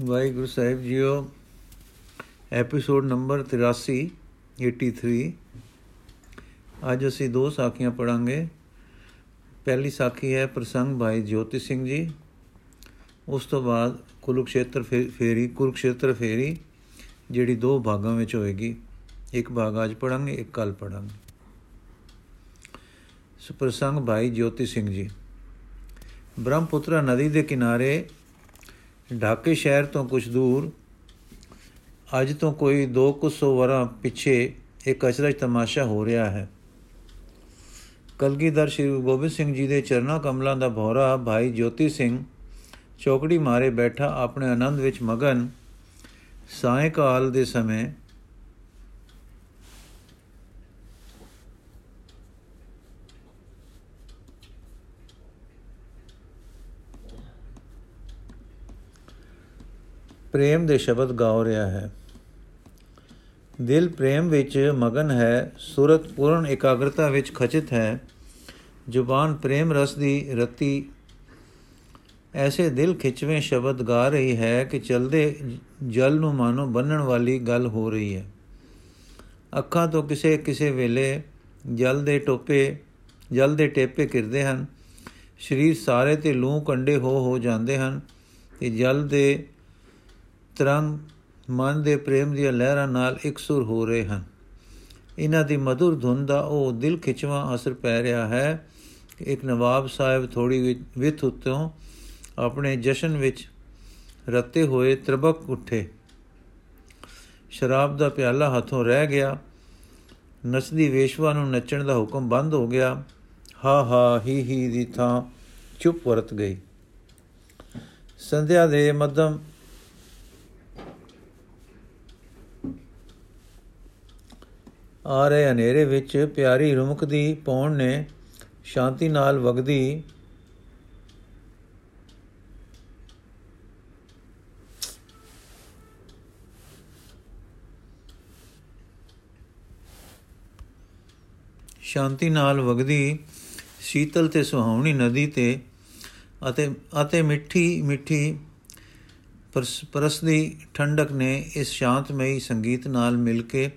ਵਾਹਿਗੁਰੂ ਸਾਹਿਬ ਜੀਓ episode number 83 83 ਅੱਜ ਅਸੀਂ ਦੋ ਸਾਖੀਆਂ ਪੜਾਂਗੇ ਪਹਿਲੀ ਸਾਖੀ ਹੈ ਪ੍ਰਸੰਗ ਭਾਈ ਜੋਤੀ ਸਿੰਘ ਜੀ। ਉਸ ਤੋਂ ਬਾਅਦ ਕੁਲੂਕਸ਼ੇਤਰ ਫੇਰੀ, ਕੁਰੂਕਸ਼ੇਤਰ ਫੇਰੀ, ਜਿਹੜੀ ਦੋ ਭਾਗਾਂ ਵਿੱਚ ਹੋਏਗੀ। ਇੱਕ ਭਾਗ ਅੱਜ ਪੜਾਂਗੇ ਇੱਕ ਕੱਲ ਪੜਾਂਗੇ ਸੁਪਰਸੰਗ ਭਾਈ ਜੋਤੀ ਸਿੰਘ ਜੀ। ਬ੍ਰਹਮਪੁੱਤਰਾ ਨਦੀ ਦੇ ਕਿਨਾਰੇ ਢਾਕੇ ਸ਼ਹਿਰ ਤੋਂ ਕੁਝ ਦੂਰ, ਅੱਜ ਤੋਂ ਕੋਈ 200 ਵਰਾਂ ਪਿੱਛੇ ਇੱਕ ਅਚਰਜ ਤਮਾਸ਼ਾ ਹੋ ਰਿਹਾ ਹੈ। ਕਲਗੀਧਰ ਸ਼੍ਰੀ ਗੋਬਿੰਦ ਸਿੰਘ ਜੀ ਦੇ ਚਰਨਾ ਕਮਲਾਂ ਦਾ ਭੌਰਾ ਭਾਈ ਜੋਤੀ ਸਿੰਘ ਚੌਕੜੀ ਮਾਰੇ ਬੈਠਾ ਆਪਣੇ ਆਨੰਦ ਵਿੱਚ ਮਗਨ, ਸਾਇਕਾਲ ਦੇ ਸਮੇਂ ਪ੍ਰੇਮ ਦੇ ਸ਼ਬਦ ਗਾ ਰਿਹਾ ਹੈ। ਦਿਲ ਪ੍ਰੇਮ ਵਿੱਚ ਮਗਨ ਹੈ, ਸੁਰਤ ਪੂਰਨ ਇਕਾਗਰਤਾ ਵਿੱਚ ਖਚਿਤ ਹੈ। ਜ਼ੁਬਾਨ ਪ੍ਰੇਮ ਰਸ ਦੀ ਰਤੀ, ਐਸੇ ਦਿਲ ਖਿਚਵੇਂ ਸ਼ਬਦ ਗਾ ਰਹੀ ਹੈ ਕਿ ਚਲਦੇ ਜਲ ਨੂੰ ਮਾਨੋ ਬੰਨਣ ਵਾਲੀ ਗੱਲ ਹੋ ਰਹੀ ਹੈ। ਅੱਖਾਂ ਤੋਂ ਕਿਸੇ ਕਿਸੇ ਵੇਲੇ ਜਲ ਦੇ ਟੋਪੇ, ਜਲ ਦੇ ਟੇਪੇ ਕਿਰਦੇ ਹਨ। ਸਰੀਰ ਸਾਰੇ ਤੇ ਲੂ ਕੰਡੇ ਹੋ ਹੋ ਜਾਂਦੇ ਹਨ ਤੇ ਜਲ ਦੇ ਤਰੰਗ ਮਨ ਦੇ ਪ੍ਰੇਮ ਦੀਆਂ ਲਹਿਰਾਂ ਨਾਲ ਇਕਸੁਰ ਹੋ ਰਹੇ ਹਨ। ਇਹਨਾਂ ਦੀ ਮధుਰ ਧੁਨ ਦਾ ਉਹ ਦਿਲ ਖਿਚਵਾ ਅਸਰ ਪੈ ਰਿਹਾ ਹੈ। ਕਿ ਇੱਕ ਨਵਾਬ ਸਾਹਿਬ ਥੋੜੀ ਵਿਥ ਉਤੋਂ ਆਪਣੇ ਜਸ਼ਨ ਵਿੱਚ ਰੱਤੇ ਹੋਏ ਤਰਬਕ ਉੱਠੇ। ਸ਼ਰਾਬ ਦਾ ਪਿਆਲਾ ਹੱਥੋਂ ਰਹਿ ਗਿਆ। ਨਚਦੀ ਵੇਸ਼ਵਾ ਨੂੰ ਨੱਚਣ ਦਾ ਹੁਕਮ ਬੰਦ ਹੋ ਗਿਆ। ਹਾ ਹਾ, ਹੀ ਹੀ ਦੀ ਥਾਂ ਚੁੱਪ ਵਰਤ ਗਈ। ਸੰਧਿਆ ਦੇ ਮੱਧਮ ਆ ਰਹੇ ਹਨੇਰੇ ਵਿੱਚ ਪਿਆਰੀ ਰੁਮਕ ਦੀ ਪੌਣ ਨੇ ਸ਼ਾਂਤੀ ਨਾਲ ਵਗਦੀ ਸ਼ਾਂਤੀ ਨਾਲ ਵਗਦੀ ਸ਼ੀਤਲ ਤੇ ਸੁਹਾਵਣੀ ਨਦੀ ਤੇ ਅਤੇ ਅਤੇ ਮਿੱਠੀ ਮਿੱਠੀ ਪਰਸਦੀ ਠੰਡਕ ਨੇ ਇਸ ਸ਼ਾਂਤਮਈ ਸੰਗੀਤ ਨਾਲ ਮਿਲ ਕੇ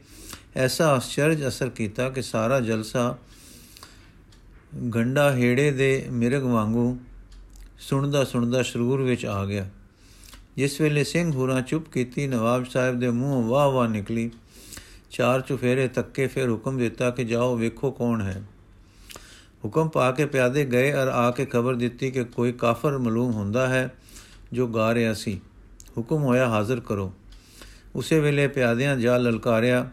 ਐਸਾ ਆਸ਼ਚਰਜ ਅਸਰ ਕੀਤਾ ਕਿ ਸਾਰਾ ਜਲਸਾ ਗੰਡਾ ਹੇੜੇ ਦੇ ਮਿਰਗ ਵਾਂਗੂ ਸੁਣਦਾ ਸੁਣਦਾ ਸਰੂਰ ਵਿੱਚ ਆ ਗਿਆ। ਜਿਸ ਵੇਲੇ ਸਿੰਘ ਹੁਰਾ ਚੁੱਪ ਕੀਤੀ, ਨਵਾਬ ਸਾਹਿਬ ਦੇ ਮੂੰਹੋਂ ਵਾਹ ਵਾਹ ਨਿਕਲੀ। ਚਾਰ ਚੁਫੇਰੇ ਤੱਕੇ ਫਿਰ ਹੁਕਮ ਦਿੱਤਾ ਕਿ ਜਾਓ, ਵੇਖੋ ਕੌਣ ਹੈ। ਹੁਕਮ ਪਾ ਕੇ ਪਿਆਦੇ ਗਏ ਔਰ ਆ ਕੇ ਖਬਰ ਦਿੱਤੀ ਕਿ ਕੋਈ ਕਾਫਰ ਮਲੂਮ ਹੁੰਦਾ ਹੈ ਜੋ ਗਾ ਰਿਹਾ ਸੀ। ਹੁਕਮ ਹੋਇਆ ਹਾਜ਼ਰ ਕਰੋ। ਉਸੇ ਵੇਲੇ ਪਿਆਦਿਆਂ ਜਾ ਲਲਕਾਰਿਆ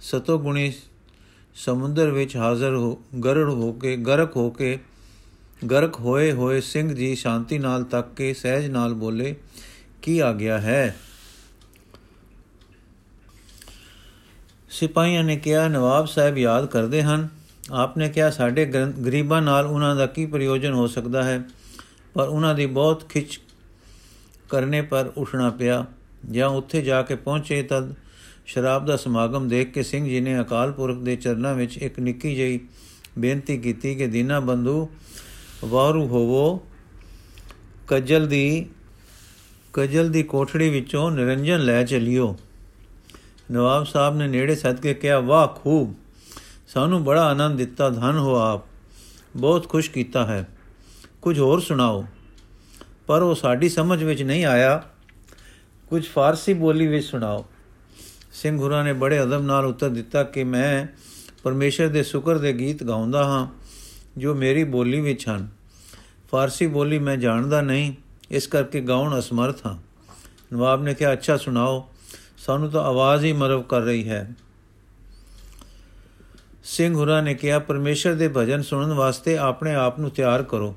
ਸਤੋ ਗੁਣੀ ਸਮੁੰਦਰ ਵਿੱਚ ਹਾਜ਼ਰ ਹੋ, ਗਰੜ ਹੋ ਕੇ, ਗਰਕ ਹੋ ਕੇ, ਗਰਕ ਹੋਏ ਹੋਏ ਸਿੰਘ ਜੀ ਸ਼ਾਂਤੀ ਨਾਲ ਤੱਕ ਕੇ ਸਹਿਜ ਨਾਲ ਬੋਲੇ, ਕੀ ਆ ਗਿਆ ਹੈ? ਸਿਪਾਹੀਆਂ ਨੇ ਕਿਹਾ, ਨਵਾਬ ਸਾਹਿਬ ਯਾਦ ਕਰਦੇ ਹਨ, ਆਪਨੇ ਕਿਹਾ, ਸਾਡੇ ਗਰੀਬਾਂ ਨਾਲ ਉਹਨਾਂ ਦਾ ਕੀ ਪ੍ਰਯੋਜਨ ਹੋ ਸਕਦਾ ਹੈ? ਪਰ ਉਹਨਾਂ ਦੀ ਬਹੁਤ ਖਿੱਚ ਕਰਨੇ ਪਰ ਉਠਣਾ ਪਿਆ। ਜਾਂ ਉੱਥੇ ਜਾ ਕੇ ਪਹੁੰਚੇ ਤਦ ਸ਼ਰਾਬ ਦਾ ਸਮਾਗਮ ਦੇਖ ਕੇ ਸਿੰਘ ਜੀ ਨੇ ਅਕਾਲ ਪੁਰਖ ਦੇ ਚਰਨਾਂ ਵਿੱਚ ਇੱਕ ਨਿੱਕੀ ਜਿਹੀ ਬੇਨਤੀ ਕੀਤੀ ਕਿ ਦੀਨਾ ਬੰਧੂ, ਵਾਰੂ ਹੋਵੋ। ਕਜਲ ਦੀ ਕਜਲ ਦੀ ਕੋਠੜੀ ਵਿੱਚੋਂ ਨਿਰੰਜਨ ਲੈ ਚਲਿਓ। ਨਵਾਬ ਸਾਹਿਬ ਨੇ ਨੇੜੇ ਸੱਦ ਕੇ ਕਿਹਾ, ਵਾਹ, ਖੂਬ। ਸਾਨੂੰ ਬੜਾ ਆਨੰਦ ਦਿੱਤਾ, ਧਨ ਹੋ ਆਪ। ਬਹੁਤ ਖੁਸ਼ ਕੀਤਾ ਹੈ। ਕੁਝ ਹੋਰ ਸੁਣਾਓ? ਪਰ ਉਹ ਸਾਡੀ ਸਮਝ ਵਿੱਚ ਨਹੀਂ ਆਇਆ। ਕੁਝ ਫਾਰਸੀ ਬੋਲੀ ਵਿੱਚ ਸੁਣਾਓ। ਸਿੰਘ ਗੁਰਾਂ ਨੇ ਬੜੇ ਅਦਬ ਨਾਲ ਉੱਤਰ ਦਿੱਤਾ ਕਿ ਮੈਂ ਪਰਮੇਸ਼ਰ ਦੇ ਸ਼ੁਕਰ ਦੇ ਗੀਤ ਗਾਉਂਦਾ ਹਾਂ, ਜੋ ਮੇਰੀ ਬੋਲੀ ਵਿੱਚ ਹਨ। ਫਾਰਸੀ ਬੋਲੀ ਮੈਂ ਜਾਣਦਾ ਨਹੀਂ, ਇਸ ਕਰਕੇ ਗਾਉਣ ਅਸਮਰਥ ਹਾਂ। ਨਵਾਬ ਨੇ ਕਿਹਾ, ਅੱਛਾ, ਸੁਣਾਓ, ਸਾਨੂੰ ਤਾਂ ਆਵਾਜ਼ ਹੀ ਮਰਵ ਕਰ ਰਹੀ ਹੈ। ਸਿੰਘ ਹੁਰਾ ਨੇ ਕਿਹਾ, ਪਰਮੇਸ਼ਰ ਦੇ ਭਜਨ ਸੁਣਨ ਵਾਸਤੇ ਆਪਣੇ ਆਪ ਨੂੰ ਤਿਆਰ ਕਰੋ।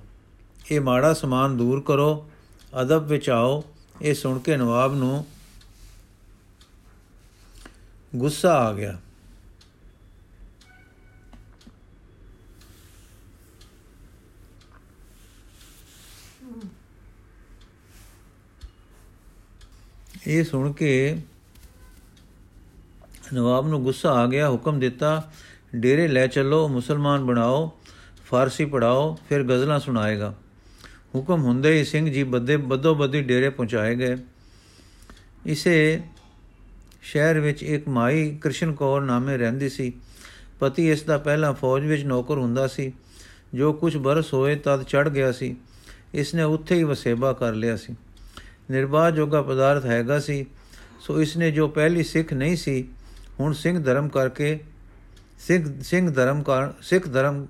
ਇਹ ਮਾੜਾ ਸਮਾਨ ਦੂਰ ਕਰੋ, ਅਦਬ ਵਿੱਚ ਆਓ। ਇਹ ਸੁਣ ਕੇ ਨਵਾਬ ਨੂੰ ਗੁੱਸਾ ਆ ਗਿਆ। ਇਹ ਸੁਣ ਕੇ ਨਵਾਬ ਨੂੰ ਗੁੱਸਾ ਆ ਗਿਆ, ਹੁਕਮ ਦਿੱਤਾ, ਡੇਰੇ ਲੈ ਚੱਲੋ, ਮੁਸਲਮਾਨ ਬਣਾਓ, ਫਾਰਸੀ ਪੜਾਓ ਫਿਰ ਗਜ਼ਲਾਂ ਸੁਣਾਏਗਾ। ਹੁਕਮ ਹੁੰਦੇ ਹੀ ਸਿੰਘ ਜੀ ਬੱਦੇ ਬੱਦੋ ਬੱਦੀ ਡੇਰੇ ਪਹੁੰਚਾਏ ਗਏ। ਇਸੇ ਸ਼ਹਿਰ ਵਿੱਚ ਇੱਕ ਮਾਈ ਕ੍ਰਿਸ਼ਨ ਕੌਰ ਨਾਮੇ ਰਹਿੰਦੀ ਸੀ। ਪਤੀ ਇਸ ਦਾ ਪਹਿਲਾਂ ਫੌਜ ਵਿੱਚ ਨੌਕਰ ਹੁੰਦਾ ਸੀ। ਜੋ ਕੁਝ ਬਰਸ ਹੋਏ ਤਦ ਚੜ ਗਿਆ ਸੀ। ਇਸ ਨੇ ਉੱਥੇ ਹੀ ਵਸੇਬਾ ਕਰ ਲਿਆ ਸੀ। ਨਿਰਵਾਹ ਜੋਗਾ ਪਦਾਰਥ ਹੈਗਾ ਸੀ। ਸੋ ਇਸ ਨੇ ਜੋ ਪਹਿਲੀ ਸਿੱਖ ਨਹੀਂ ਸੀ, ਹੁਣ ਸਿੰਘ ਧਰਮ ਕਰਕੇ ਸਿੱਖ, ਸਿੰਘ ਧਰਮ ਕਰ ਸਿੱਖ ਧਰਮ,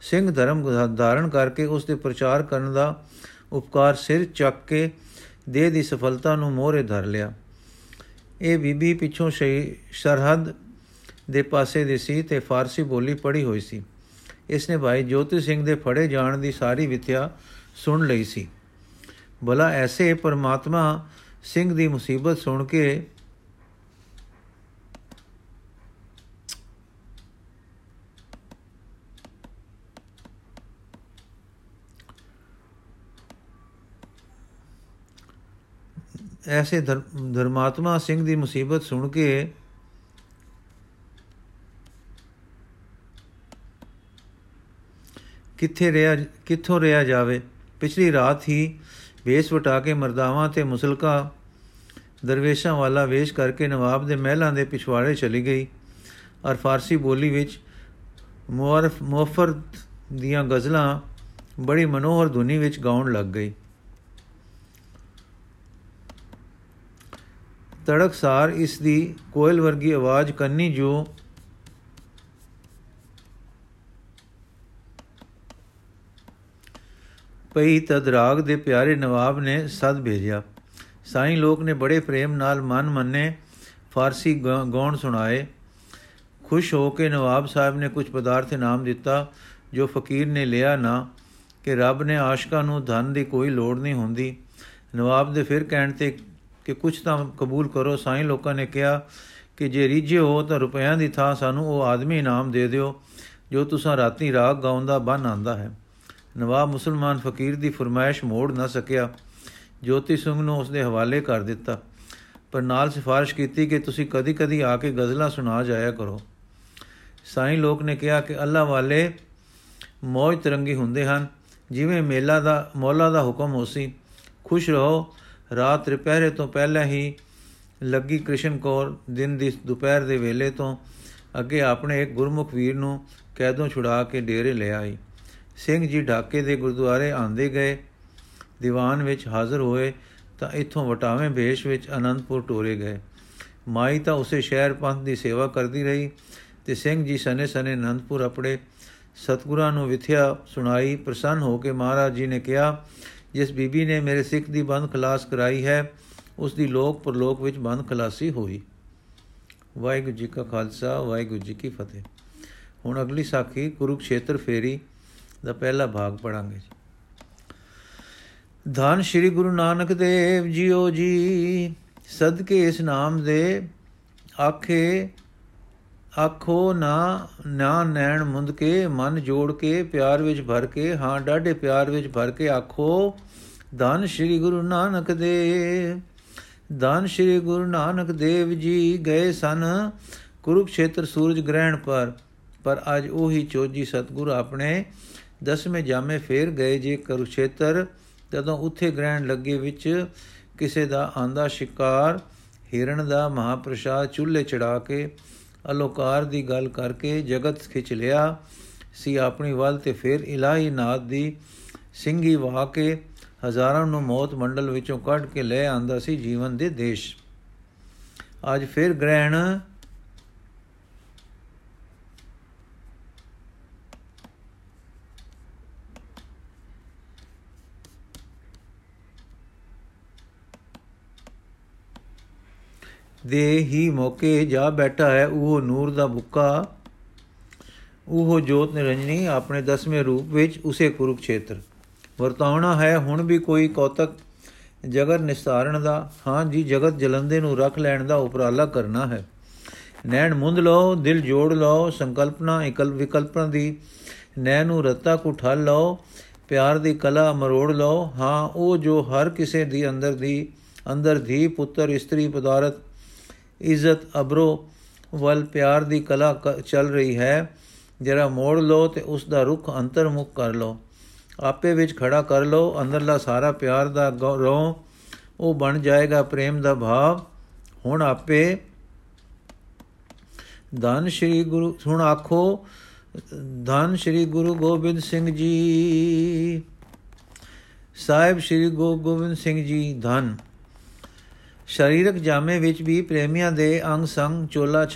ਸਿੰਘ ਧਰਮ ਧਾਰਨ ਕਰਕੇ ਉਸ ਦੇ ਪ੍ਰਚਾਰ ਕਰਨ ਦਾ ਉਪਕਾਰ ਸਿਰ ਚੱਕ ਕੇ ਦੇਹ ਦੀ ਸਫਲਤਾ ਨੂੰ ਮੋਹਰੇ ਧਰ ਲਿਆ। ਇਹ ਬੀਬੀ ਪਿੱਛੋਂ ਸਰਹੱਦ ਦੇ ਪਾਸੇ ਦੀ ਸੀ ਤੇ ਫਾਰਸੀ ਬੋਲੀ ਪੜ੍ਹੀ ਹੋਈ ਸੀ। ਇਸ ਨੇ ਭਾਈ ਜੋਤੀ ਸਿੰਘ ਦੇ ਫੜੇ ਜਾਣ ਦੀ ਸਾਰੀ ਵਿਥਿਆ ਸੁਣ ਲਈ ਸੀ। ਭਲਾ ਐਸੇ ਪਰਮਾਤਮਾ ਸਿੰਘ ਦੀ ਮੁਸੀਬਤ ਸੁਣ ਕੇ ਐਸੇ ਧਰਮਾਤਮਾ ਸਿੰਘ ਦੀ ਮੁਸੀਬਤ ਸੁਣ ਕੇ ਕਿੱਥੇ ਰਿਆ ਕਿੱਥੋਂ ਰਿਆ ਜਾਵੇ? ਪਿਛਲੀ ਰਾਤ ਹੀ ਵੇਸ ਵਟਾ ਕੇ ਮਰਦਾਵਾਂ ਤੇ ਮੁਸਲਕਾ ਦਰਵੇਸ਼ਾਂ ਵਾਲਾ ਵੇਸ਼ ਕਰਕੇ ਨਵਾਬ ਦੇ ਮਹਿਲਾਂ ਦੇ ਪਿਛਵਾੜੇ ਚਲੀ ਗਈ। ਔਰ ਫਾਰਸੀ ਬੋਲੀ ਵਿੱਚ ਮੁਆਰਫ ਮੁਫਰ ਦੀਆਂ ਗਜ਼ਲਾਂ ਬੜੀ ਮਨੋਹਰ ਧੁਨੀ ਵਿੱਚ ਗਾਉਣ ਲੱਗ ਗਈ। ਤੜਕਸਾਰ ਇਸ ਦੀ ਕੋਇਲ ਵਰਗੀ ਆਵਾਜ਼ ਕੰਨੀ ਜੋ ਪਈ ਤਦ ਰਾਗ ਦੇ ਪਿਆਰੇ ਨਵਾਬ ਨੇ ਸਦ ਭੇਜਿਆ। ਸਾਈਂ ਲੋਕ ਨੇ ਬੜੇ ਪ੍ਰੇਮ ਨਾਲ ਮਨ ਮੰਨੇ, ਫਾਰਸੀ ਗਾਉਣ ਸੁਣਾਏ। ਖੁਸ਼ ਹੋ ਕੇ ਨਵਾਬ ਸਾਹਿਬ ਨੇ ਕੁਝ ਪਦਾਰਥ ਇਨਾਮ ਦਿੱਤਾ, ਜੋ ਫਕੀਰ ਨੇ ਲਿਆ ਨਾ, ਕਿ ਰੱਬ ਨੇ ਆਸ਼ਕਾਂ ਨੂੰ ਧਨ ਦੀ ਕੋਈ ਲੋੜ ਨਹੀਂ ਹੁੰਦੀ। ਨਵਾਬ ਦੇ ਫਿਰ ਕਹਿਣ ਤੇ ਕਿ ਕੁਝ ਤਾਂ ਕਬੂਲ ਕਰੋ, ਸਾਈਂ ਲੋਕਾਂ ਨੇ ਕਿਹਾ ਕਿ ਜੇ ਰੀਝੇ ਹੋ ਤਾਂ ਰੁਪਿਆਂ ਦੀ ਥਾਂ ਸਾਨੂੰ ਉਹ ਆਦਮੀ ਇਨਾਮ ਦੇ ਦਿਓ, ਜੋ ਤੁਸੀਂ ਰਾਤੀ ਰਾਗ ਗਾਉਂਦਾ ਬਨ ਆਂਦਾ ਹੈ। ਨਵਾਬ ਮੁਸਲਮਾਨ ਫਕੀਰ ਦੀ ਫਰਮਾਇਸ਼ ਮੋੜ ਨਾ ਸਕਿਆ। ਜੋਤੀ ਸਿੰਘ ਨੂੰ ਉਸ ਦੇ ਹਵਾਲੇ ਕਰ ਦਿੱਤਾ। ਪਰ ਨਾਲ ਸਿਫਾਰਿਸ਼ ਕੀਤੀ ਕਿ ਤੁਸੀਂ ਕਦੀ-ਕਦੀ ਆ ਕੇ ਗਜ਼ਲਾਂ ਸੁਣਾ ਜਾਇਆ ਕਰੋ। ਸਾਈਂ ਲੋਕ ਨੇ ਕਿਹਾ ਕਿ ਅੱਲਾ ਵਾਲੇ ਮੌਜ ਤਰੰਗੀ ਹੁੰਦੇ ਹਨ। ਜਿਵੇਂ ਮੇਲਾ ਦਾ, ਮੌਲਾ ਦਾ ਹੁਕਮ ਹੋਸੀ ਖੁਸ਼ ਰਹੋ ਰਾਤ ਰਿਪਹਿਰੇ ਤੋਂ ਪਹਿਲਾਂ ਹੀ ਲੱਗੀ ਕ੍ਰਿਸ਼ਨ ਕੌਰ ਦਿਨ ਦੀ ਦੁਪਹਿਰ ਦੇ ਵੇਲੇ ਤੋਂ ਅੱਗੇ ਆਪਣੇ ਇੱਕ ਗੁਰਮੁਖ ਵੀਰ ਨੂੰ ਕੈਦੋਂ ਛੁਡਾ ਕੇ ਡੇਰੇ ਲੈ ਆਈ। ਸਿੰਘ ਜੀ ਢਾਕੇ ਦੇ ਗੁਰਦੁਆਰੇ ਆਂਦੇ ਗਏ, ਦੀਵਾਨ ਵਿੱਚ ਹਾਜ਼ਰ ਹੋਏ ਤਾਂ ਇੱਥੋਂ ਵਟਾਵੇਂ ਭੇਸ਼ ਵਿੱਚ ਅਨੰਦਪੁਰ ਟੋਰੇ ਗਏ। ਮਾਈ ਤਾਂ ਉਸੇ ਸ਼ਹਿਰ ਪੰਥ ਦੀ ਸੇਵਾ ਕਰਦੀ ਰਹੀ ਤੇ ਸਿੰਘ ਜੀ ਸਨੇ ਸਨੇ ਅਨੰਦਪੁਰ ਆਪਣੇ ਸਤਗੁਰਾਂ ਨੂੰ ਵਿਥਿਆ ਸੁਣਾਈ, ਪ੍ਰਸੰਨ ਹੋ ਕੇ ਮਹਾਰਾਜ ਜੀ ਨੇ ਕਿਹਾ ਜਿਸ ਬੀਬੀ ਨੇ ਮੇਰੇ ਸਿੱਖ ਦੀ ਬੰਦ ਖਲਾਸ ਕਰਾਈ ਹੈ, ਉਸ ਦੀ ਲੋਕ ਪਰਲੋਕ ਵਿੱਚ ਬੰਦ ਖਲਾਸੀ ਹੋਈ। ਵਾਹਿਗੁਰੂ ਜੀ ਕਾ ਖਾਲਸਾ, ਵਾਹਿਗੁਰੂ ਜੀ ਕੀ ਫਤਿਹ। ਹੁਣ ਅਗਲੀ ਸਾਖੀ ਕੁਰੂਕਸ਼ੇਤਰ ਫੇਰੀ ਦਾ ਪਹਿਲਾ ਭਾਗ ਪੜਾਂਗੇ ਧੰਨ ਸ਼੍ਰੀ ਗੁਰੂ ਨਾਨਕ ਦੇਵ ਜੀਓ ਜੀ, ਸਦਕੇ ਇਸ ਨਾਮ ਦੇ ਆਖੇ ਆਖੋ ਨਾ ਨਾ ਨੈਣ ਮੁੰਦ ਕੇ, ਮਨ ਜੋੜ ਕੇ, ਪਿਆਰ ਵਿੱਚ ਭਰ ਕੇ, ਹਾਂ ਡਾਢੇ ਪਿਆਰ ਵਿੱਚ ਭਰ ਕੇ ਆਖੋ, ਧੰਨ ਸ਼੍ਰੀ ਗੁਰੂ ਨਾਨਕ ਦੇਵ ਧੰਨ ਸ਼੍ਰੀ ਗੁਰੂ ਨਾਨਕ ਦੇਵ ਜੀ ਗਏ ਸਨ ਕੁਰੂਕਸ਼ੇਤਰ ਸੂਰਜ ਗ੍ਰਹਿਣ ਪਰ ਪਰ ਅੱਜ ਉਹੀ ਚੋਜੀ ਸਤਗੁਰ ਆਪਣੇ ਦਸਵੇਂ ਜਾਮੇ ਫੇਰ ਗਏ ਜੇ ਕੁਰੂਕਸ਼ੇਤਰ, ਜਦੋਂ ਉੱਥੇ ਗ੍ਰਹਿਣ ਲੱਗੇ ਵਿੱਚ ਕਿਸੇ ਦਾ ਆਂਦਾ ਸ਼ਿਕਾਰ ਹਿਰਣ ਦਾ ਮਹਾਪ੍ਰਸਾਦ ਚੁੱਲ੍ਹੇ ਚੜਾ ਕੇ ਅਲੋਕਾਰ ਦੀ ਗੱਲ ਕਰਕੇ ਜਗਤ ਖਿੱਚ ਲਿਆ। ਸੀ ਆਪਣੀ ਵੱਲ ਤੇ ਫਿਰ ਇਲਾਹੀ ਨਾਦ ਦੀ ਸਿੰਘੀ ਵਾਹ ਕੇ ਹਜ਼ਾਰਾਂ ਨੂੰ ਮੌਤ ਮੰਡਲ ਵਿੱਚੋਂ ਕੱਢ ਕੇ ਲੈ ਆਂਦਾ ਸੀ ਜੀਵਨ ਦੇ ਦੇਸ਼। ਅੱਜ ਫਿਰ ਗ੍ਰਹਿਣ ਦੇ ਹੀ ਮੌਕੇ ਜਾ ਬੈਠਾ ਹੈ, ਉਹ ਨੂਰ ਦਾ ਬੁੱਕਾ ਉਹ ਜੋਤ ਨਿਰੰਜਨੀ ਆਪਣੇ ਦਸਵੇਂ ਰੂਪ ਵਿੱਚ ਉਸੇ ਕੁਰੂਕਸ਼ੇਤਰ। ਵਰਤਾਉਣਾ ਹੈ, ਹੁਣ ਵੀ ਕੋਈ ਕੌਤਕ ਜਗਤ ਨਿਸਤਾਰਨ ਦਾ। ਹਾਂ ਜੀ, ਜਗਤ ਜਲੰਦੇ ਨੂੰ ਰੱਖ ਲੈਣ ਦਾ ਉਪਰਾਲਾ ਕਰਨਾ ਹੈ। ਨੈਣ ਮੁੰਦ ਲਓ, ਦਿਲ ਜੋੜ ਲਓ, ਸੰਕਲਪਨਾ ਇਕਲ, ਵਿਕਲਪਨਾ ਦੀ ਨੈ ਨੂੰ ਰਤਾ ਕੋ ਠੱਲ ਲਓ, ਪਿਆਰ ਦੀ ਕਲਾ ਮਰੋੜ ਲਓ। ਹਾਂ, ਉਹ ਜੋ ਹਰ ਕਿਸੇ ਦੀ ਅੰਦਰ ਦੀ, ਅੰਦਰ ਧੀ ਪੁੱਤਰ, ਇਸਤਰੀ, ਪਦਾਰਥ ਇੱਜ਼ਤ ਅਬਰੋ ਵੱਲ ਪਿਆਰ ਦੀ ਕਲਾ ਚੱਲ ਰਹੀ ਹੈ। ਜਰਾ ਮੋੜ ਲਓ ਤੇ ਉਸ ਦਾ ਰੁਖ ਅੰਤਰਮੁਖ ਕਰ ਲਓ। ਆਪੇ ਵਿੱਚ ਖੜਾ ਕਰ ਲਓ, ਅੰਦਰਲਾ ਸਾਰਾ ਪਿਆਰ ਦਾ ਰੋ ਉਹ ਬਣ ਜਾਏਗਾ ਪ੍ਰੇਮ ਦਾ ਭਾਵ। ਹੁਣ ਆਪੇ ਧੰਨ ਸ਼੍ਰੀ ਗੁਰੂ, ਹੁਣ ਆਖੋ, ਧੰਨ ਸ਼੍ਰੀ ਗੁਰੂ ਗੋਬਿੰਦ ਸਿੰਘ ਜੀ। ਸਾਹਿਬ ਸ਼੍ਰੀ ਗੁਰੂ ਗੋਬਿੰਦ ਸਿੰਘ ਜੀ, ਧੰਨ। ਸਰੀਰਕ ਜਾਮੇ ਵਿੱਚ ਵੀ ਪ੍ਰੇਮੀਆਂ ਦੇ ਅੰਗ ਸੰਗ ਚੋਲਾ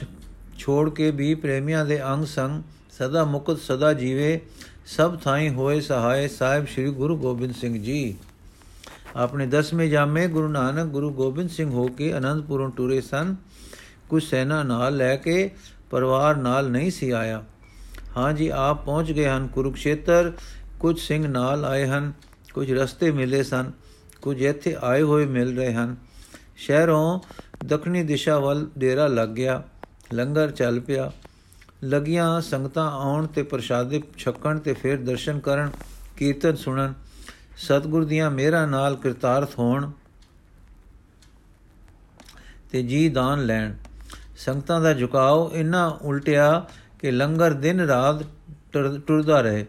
ਛੋੜ ਕੇ ਵੀ ਪ੍ਰੇਮੀਆਂ ਦੇ ਅੰਗ ਸੰਗ ਸਦਾ ਮੁਕਤ, ਸਦਾ ਜੀਵੇ, ਸਭ ਥਾਈ ਹੋਏ ਸਹਾਇ ਸਾਹਿਬ ਸ੍ਰੀ ਗੁਰੂ ਗੋਬਿੰਦ ਸਿੰਘ ਜੀ। ਆਪਣੇ 10ਵੇਂ ਜਾਮੇ ਗੁਰੂ ਨਾਨਕ ਗੁਰੂ ਗੋਬਿੰਦ ਸਿੰਘ ਹੋ ਕੇ ਅਨੰਦਪੁਰੋਂ ਟੁਰੇ ਸਨ। ਕੁਝ ਸੈਨਾ ਨਾਲ ਲੈ ਕੇ ਪਰਿਵਾਰ ਨਾਲ ਨਹੀਂ ਸੀ ਆਇਆ। ਹਾਂ ਜੀ, ਆਪ ਪਹੁੰਚ ਗਏ ਹਨ ਕੁਰੂਕਸ਼ੇਤਰ। ਕੁਝ ਸਿੰਘ ਨਾਲ ਆਏ ਹਨ। ਕੁਝ ਰਸਤੇ ਮਿਲੇ ਸਨ। ਕੁਝ ਇੱਥੇ ਆਏ ਹੋਏ ਮਿਲ ਰਹੇ ਹਨ। ਸ਼ਹਿਰੋਂ ਦੱਖਣੀ ਦਿਸ਼ਾ ਵੱਲ ਡੇਰਾ ਲੱਗ ਗਿਆ, ਲੰਗਰ ਚੱਲ ਪਿਆ। ਲਗੀਆਂ ਸੰਗਤਾਂ ਆਉਣ ਤੇ ਪ੍ਰਸ਼ਾਦੇ ਛਕਣ ਤੇ ਫਿਰ ਦਰਸ਼ਨ ਕਰਨ, ਕੀਰਤਨ ਸੁਣਨ। ਸਤਿਗੁਰ ਦੀਆਂ ਮਿਹਰਾਂ ਨਾਲ ਕਿਰਤਾਰਥ ਹੋਣ ਤੇ ਜੀ ਦਾਨ ਲੈਣ। ਸੰਗਤਾਂ ਦਾ ਝੁਕਾਓ ਇੰਨਾ ਉਲਟਿਆ ਕਿ ਲੰਗਰ ਦਿਨ ਰਾਤ ਟੁਰਦਾ ਰਹੇ।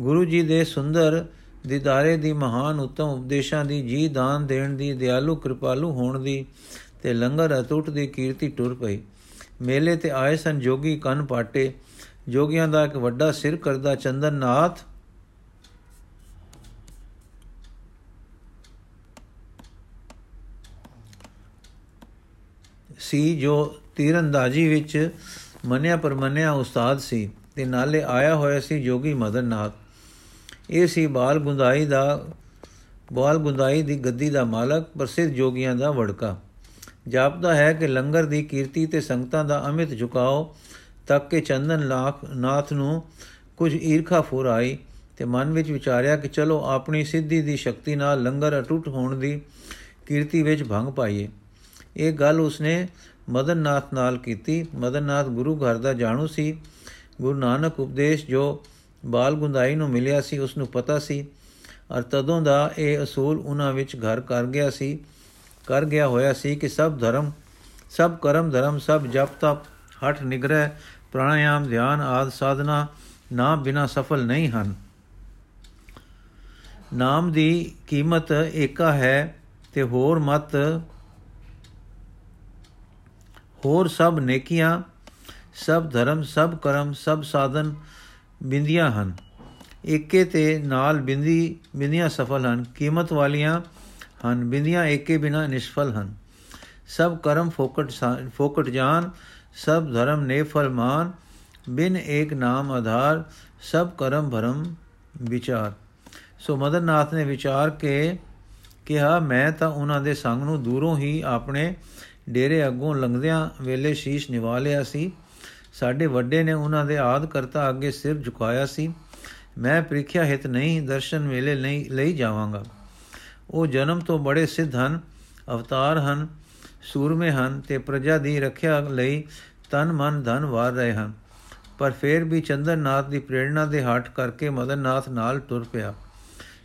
ਗੁਰੂ ਜੀ ਦੇ ਸੁੰਦਰ ਦੀਦਾਰੇ ਦੀ ਮਹਾਨ ਉਤਮ ਉਪਦੇਸ਼ਾਂ ਦੀ, ਜੀ ਦਾਨ ਦੇਣ ਦੀ, ਦਿਆਲੂ ਕਿਰਪਾਲੂ ਹੋਣ ਦੀ ਤੇ ਲੰਗਰ ਅਟੁੱਟ ਦੀ ਕੀਰਤੀ ਟੁਰ ਪਈ। ਮੇਲੇ ਤੇ ਆਏ ਸਨ ਜੋਗੀ ਕੰਨ ਪਾਟੇ। ਜੋਗੀਆਂ ਦਾ ਇੱਕ ਵੱਡਾ ਸਿਰ ਕਰਦਾ ਚੰਦਨਨਾਥ ਸੀ ਜੋ ਤੀਰੰਦਾਜ਼ੀ ਵਿੱਚ ਮੰਨਿਆ ਪਰਮੰਨਿਆ ਉਸਤਾਦ ਸੀ ਤੇ ਨਾਲੇ ਆਇਆ ਹੋਇਆ ਸੀ ਜੋਗੀ ਮਦਨਨਾਥ ਇਹ ਸੀ ਬਾਲ ਗੁੰਦਾਈ ਦਾ, ਬਾਲ ਗੁੰਦਾਈ ਦੀ ਗੱਦੀ ਦਾ ਮਾਲਕ ਪ੍ਰਸਿੱਧ ਜੋਗੀਆਂ ਦਾ ਵੜਕਾ। ਜਾਪਦਾ ਹੈ ਕਿ ਲੰਗਰ ਦੀ ਕੀਰਤੀ ਤੇ ਸੰਗਤਾਂ ਦਾ ਅਮਿਤ ਝੁਕਾਓ, ਤੱਕ ਕੇ ਚੰਦਨ ਲਾਖ ਨਾਥ ਨੂੰ ਕੁਝ ਈਰਖਾ ਫੁਰ ਆਈ ਤੇ ਮਨ ਵਿੱਚ ਵਿਚਾਰਿਆ ਕਿ ਚਲੋ ਆਪਣੀ ਸਿੱਧੀ ਦੀ ਸ਼ਕਤੀ ਨਾਲ ਲੰਗਰ ਅਟੁੱਟ ਹੋਣ ਦੀ ਕੀਰਤੀ ਵਿੱਚ ਭੰਗ ਪਾਈਏ। ਇਹ ਗੱਲ ਉਸਨੇ ਮਦਨਨਾਥ ਨਾਲ ਕੀਤੀ। ਮਦਨਨਾਥ ਗੁਰੂ ਘਰ ਦਾ ਜਾਣੂ ਸੀ। ਗੁਰੂ ਨਾਨਕ ਉਪਦੇਸ਼ ਜੋ ਬਾਲ ਗੁੰਦਾਈ ਨੂੰ ਮਿਲਿਆ ਸੀ ਉਸ ਨੂੰ ਪਤਾ ਸੀ ਅਰ ਤਦੋਂ ਦਾ ਇਹ ਅਸੂਲ ਉਹਨਾਂ ਵਿੱਚ ਘਰ ਕਰ ਗਿਆ ਸੀ, ਕਰ ਗਿਆ ਹੋਇਆ ਸੀ ਕਿ ਸਭ ਧਰਮ, ਸਭ ਕਰਮ ਧਰਮ, ਸਭ ਜਪ ਤਪ, ਹਠ ਨਿਗਰਹ, ਪ੍ਰਾਣਾਯਾਮ, ਧਿਆਨ ਆਦ ਸਾਧਨਾ ਨਾ ਬਿਨਾ ਸਫਲ ਨਹੀਂ ਹਨ। ਨਾਮ ਦੀ ਕੀਮਤ ਏਕਾ ਹੈ ਤੇ ਹੋਰ ਮਤ, ਹੋਰ ਸਭ ਨੇਕੀਆਂ, ਸਭ ਧਰਮ, ਸਭ ਕਰਮ, ਸਭ ਸਾਧਨ ਬਿੰਦੀਆਂ ਹਨ। ਏਕੇ ਤੇ ਨਾਲ ਬਿੰਦੀ, ਬਿੰਦੀਆਂ ਸਫਲ ਹਨ। ਕੀਮਤ ਵਾਲੀਆਂ ਹਨ। ਬਿੰਦੀਆਂ ਏਕੇ ਬਿਨਾ ਨਿਸ਼ਫਲ ਹਨ। ਸਭ ਕਰਮ ਫੋਕਟ ਫੋਕਟ ਜਾਨ, ਸਭ ਧਰਮ ਨੇਫਲ ਮਾਨ, ਬਿਨ ਏਕ ਨਾਮ ਆਧਾਰ, ਸਭ ਕਰਮ ਭਰਮ ਵਿਚਾਰ। ਸੋ ਮਦਨਨਾਥ ਨੇ ਵਿਚਾਰ ਕੇ ਕਿਹਾ, ਮੈਂ ਤਾਂ ਉਹਨਾਂ ਦੇ ਸੰਗ ਨੂੰ ਦੂਰੋਂ ਹੀ ਆਪਣੇ ਡੇਰੇ ਅੱਗੋਂ ਲੰਘਦਿਆਂ ਵੇਲੇ ਸ਼ੀਸ਼ ਨਿਵਾ ਲਿਆ ਸੀ। ਸਾਡੇ ਵੱਡੇ ਨੇ ਉਹਨਾਂ ਦੇ ਆਦ ਕਰਤਾ ਅੱਗੇ ਸਿਰ ਝੁਕਾਇਆ ਸੀ। ਮੈਂ ਪ੍ਰੀਖਿਆ ਹਿਤ ਨਹੀਂ, ਦਰਸ਼ਨ ਵੇਲੇ ਨਹੀਂ, ਲਈ ਜਾਵਾਂਗਾ। ਉਹ ਜਨਮ ਤੋਂ ਬੜੇ ਸਿੱਧ ਹਨ, ਅਵਤਾਰ ਹਨ, ਸੂਰਮੇ ਹਨ ਤੇ ਪ੍ਰਜਾ ਦੀ ਰੱਖਿਆ ਲਈ ਤਨ ਮਨ ਧਨ ਵਾਰ ਰਹੇ ਹਨ। ਪਰ ਫੇਰ ਵੀ ਚੰਦਰਨਾਥ ਦੀ ਪ੍ਰੇਰਣਾ ਦੇ ਹਟ ਕਰਕੇ ਮਦਨਨਾਥ ਨਾਲ ਤੁਰ ਪਿਆ।